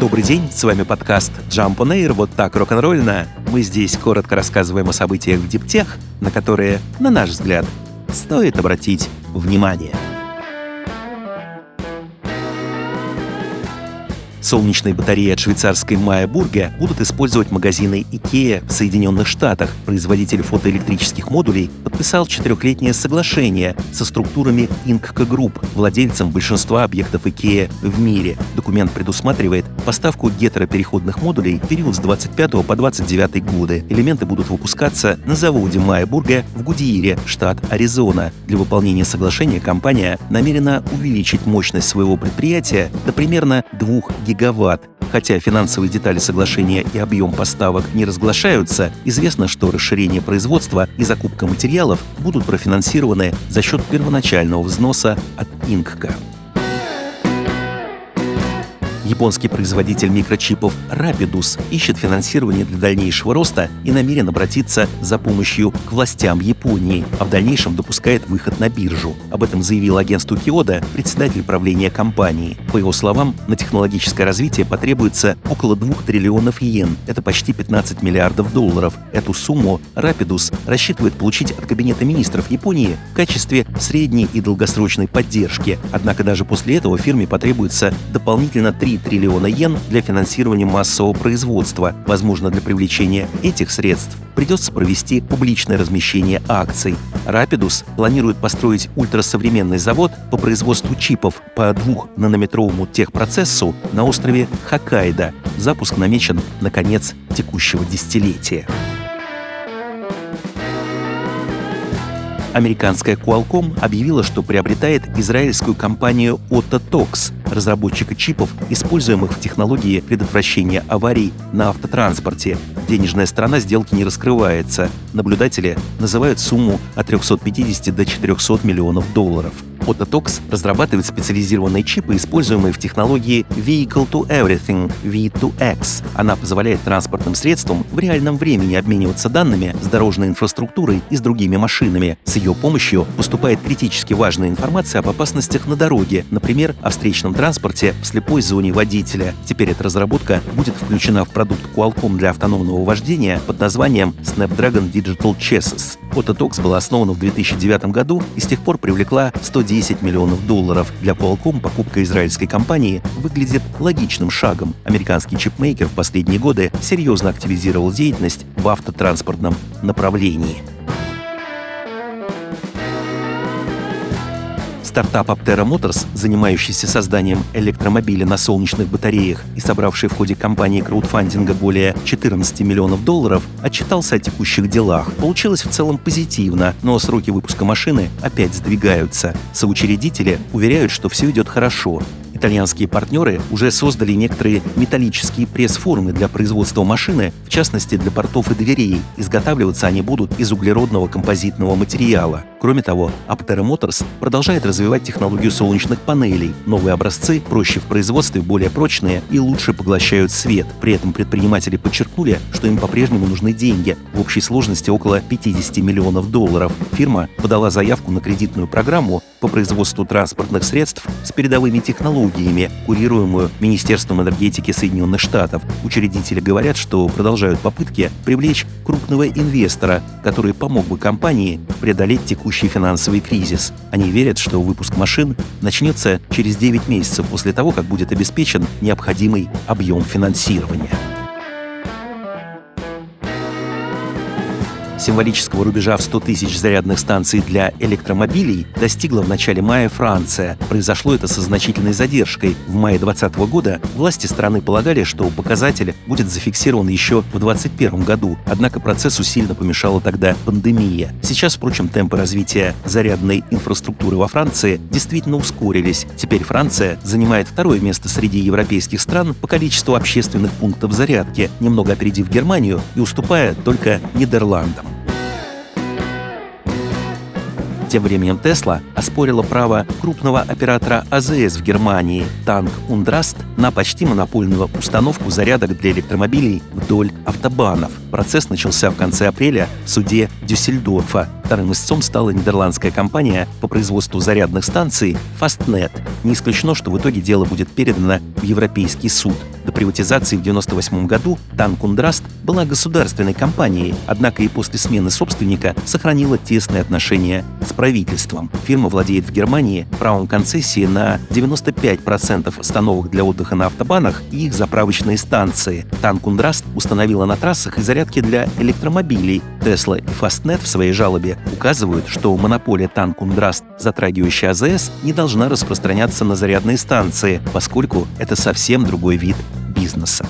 Добрый день, с вами подкаст Jump on Air, вот так рок-н-ролльно. Мы здесь коротко рассказываем о событиях в диптех, на которые, на наш взгляд, стоит обратить внимание. Солнечные батареи от швейцарской Майебурга будут использовать магазины IKEA в Соединенных Штатах. Производитель фотоэлектрических модулей подписал четырехлетнее соглашение со структурами Inca Group, владельцем большинства объектов IKEA в мире. Документ предусматривает поставку гетеропереходных модулей в период с 25 по 29 годы. Элементы будут выпускаться на заводе Майебурга в Гудиире, штат Аризона. Для выполнения соглашения компания намерена увеличить мощность своего предприятия до примерно 2 гигаватт. Хотя финансовые детали соглашения и объем поставок не разглашаются, известно, что расширение производства и закупка материалов будут профинансированы за счет первоначального взноса от Инкка. Японский производитель микрочипов Rapidus ищет финансирование для дальнейшего роста и намерен обратиться за помощью к властям Японии, а в дальнейшем допускает выход на биржу. Об этом заявил агентству Киода председатель правления компании. По его словам, на технологическое развитие потребуется около 2 триллионов йен, это почти 15 миллиардов долларов. Эту сумму Rapidus рассчитывает получить от Кабинета министров Японии в качестве средней и долгосрочной поддержки. Однако даже после этого фирме потребуется дополнительно 3 триллиона йен для финансирования массового производства. Возможно, для привлечения этих средств придется провести публичное размещение акций. Rapidus планирует построить ультрасовременный завод по производству чипов по 2-нанометровому техпроцессу на острове Хоккайдо. Запуск намечен на конец текущего десятилетия. Американская Qualcomm объявила, что приобретает израильскую компанию Autotox, разработчика чипов, используемых в технологии предотвращения аварий на автотранспорте. Денежная сторона сделки не раскрывается. Наблюдатели называют сумму от 350 до 400 миллионов долларов. Autotox разрабатывает специализированные чипы, используемые в технологии Vehicle to Everything V2X. Она позволяет транспортным средствам в реальном времени обмениваться данными с дорожной инфраструктурой и с другими машинами. С ее помощью поступает критически важная информация об опасностях на дороге, например, о встречном транспорте в слепой зоне водителя. Теперь эта разработка будет включена в продукт Qualcomm для автономного вождения под названием Snapdragon Digital Chassis. Autotox была основана в 2009 году и с тех пор привлекла 110 миллионов долларов. Для Qualcomm покупка израильской компании выглядит логичным шагом. Американский чипмейкер в последние годы серьезно активизировал деятельность в автотранспортном направлении. Стартап Aptera Motors, занимающийся созданием электромобиля на солнечных батареях и собравший в ходе кампании краудфандинга более 14 миллионов долларов, отчитался о текущих делах. Получилось в целом позитивно, но сроки выпуска машины опять сдвигаются. Соучредители уверяют, что все идет хорошо. Итальянские партнеры уже создали некоторые металлические пресс-формы для производства машины, в частности для портов и дверей. Изготавливаться они будут из углеродного композитного материала. Кроме того, Aptera Motors продолжает развивать технологию солнечных панелей. Новые образцы проще в производстве, более прочные и лучше поглощают свет. При этом предприниматели подчеркнули, что им по-прежнему нужны деньги. В общей сложности около 50 миллионов долларов. Фирма подала заявку на кредитную программу по производству транспортных средств с передовыми технологиями, курируемую Министерством энергетики Соединенных Штатов. Учредители говорят, что продолжают попытки привлечь крупного инвестора, который помог бы компании преодолеть текущий финансовый кризис. Они верят, что выпуск машин начнется через 9 месяцев после того, как будет обеспечен необходимый объем финансирования. Символического рубежа в 100 тысяч зарядных станций для электромобилей достигла в начале мая Франция. Произошло это со значительной задержкой. В мае 2020 года власти страны полагали, что показатель будет зафиксирован еще в 2021 году, однако процессу сильно помешала тогда пандемия. Сейчас, впрочем, темпы развития зарядной инфраструктуры во Франции действительно ускорились. Теперь Франция занимает второе место среди европейских стран по количеству общественных пунктов зарядки, немного опередив Германию и уступая только Нидерландам. Тем временем Тесла оспорила право крупного оператора АЗС в Германии Танк Ундраст на почти монопольную установку зарядок для электромобилей вдоль автобанов. Процесс начался в конце апреля в суде Дюссельдорфа. Вторым истцом стала нидерландская компания по производству зарядных станций Fastnet. Не исключено, что в итоге дело будет передано в Европейский суд. До приватизации в 1998 году Танкундраст была государственной компанией, однако и после смены собственника сохранила тесные отношения с правительством. Фирма владеет в Германии правом концессии на 95% остановок для отдыха на автобанах и их заправочные станции. Танкундраст установила на трассах и зарядки для электромобилей. Tesla и Fastnet в своей жалобе указывают, что монополия Танкундраст, затрагивающая АЗС, не должна распространяться на зарядные станции, поскольку это совсем другой вид бизнеса.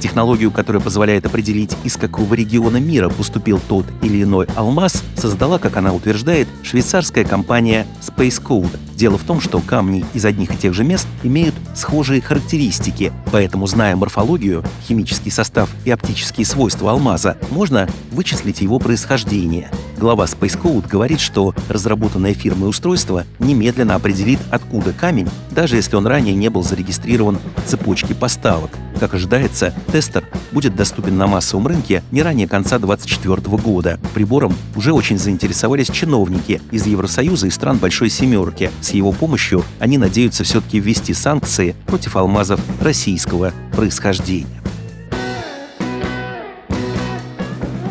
Технологию, которая позволяет определить, из какого региона мира поступил тот или иной алмаз, создала, как она утверждает, швейцарская компания Space Code. Дело в том, что камни из одних и тех же мест имеют схожие характеристики, поэтому, зная морфологию, химический состав и оптические свойства алмаза, можно вычислить его происхождение. Глава Space Code говорит, что разработанное фирмой устройство немедленно определит, откуда камень, даже если он ранее не был зарегистрирован в цепочке поставок. Как ожидается, тестер будет доступен на массовом рынке не ранее конца 2024 года. Прибором уже очень заинтересовались чиновники из Евросоюза и стран Большой Семерки. С его помощью они надеются все-таки ввести санкции против алмазов российского происхождения.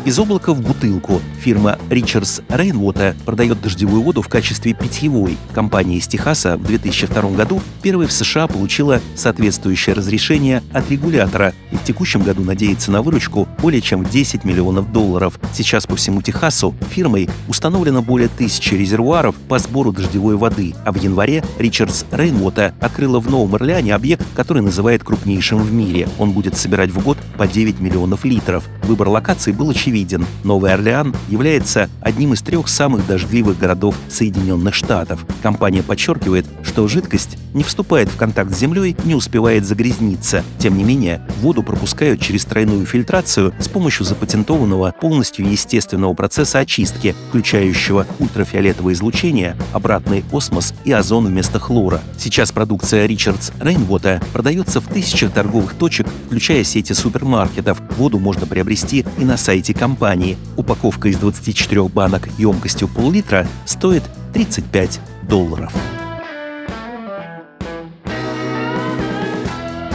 Из облака в бутылку фирма Richards Rainwater продает дождевую воду в качестве питьевой. Компания из Техаса в 2002 году первой в США получила соответствующее разрешение от регулятора и в текущем году надеется на выручку более чем 10 миллионов долларов. Сейчас по всему Техасу фирмой установлено более тысячи резервуаров по сбору дождевой воды, а в январе Richards Rainwater открыла в Новом Орлеане объект, который называет крупнейшим в мире. Он будет собирать в год по 9 миллионов литров. Выбор локации был очевиден. Новый Орлеан является одним из трех самых дождливых городов Соединенных Штатов. Компания подчеркивает, что жидкость не вступает в контакт с землей, не успевает загрязниться. Тем не менее, воду пропускают через тройную фильтрацию с помощью запатентованного полностью естественного процесса очистки, включающего ультрафиолетовое излучение, обратный осмос и озон вместо хлора. Сейчас продукция Richards Rainwater продается в тысячах торговых точек, включая сети супермаркетов. Воду можно приобрести и на сайте компании. Упаковка из 24 банок емкостью пол-литра стоит 35 долларов.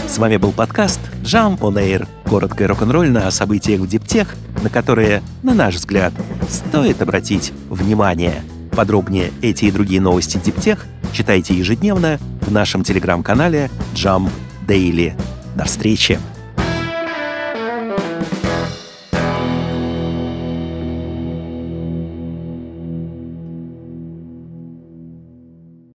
С вами был подкаст Jump on Air. Коротко и рок-н-ролльно о событиях в Диптех, на которые, на наш взгляд, стоит обратить внимание. Подробнее эти и другие новости Диптех читайте ежедневно в нашем телеграм-канале Jump Daily. До встречи!